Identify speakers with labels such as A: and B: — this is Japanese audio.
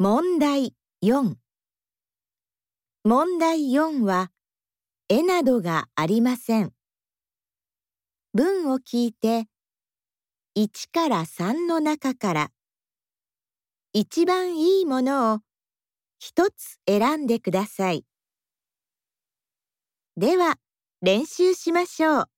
A: 問題4問題4は絵などがありません。文を聞いて1から3の中から一番いいものを一つ選んでください。では練習しましょう。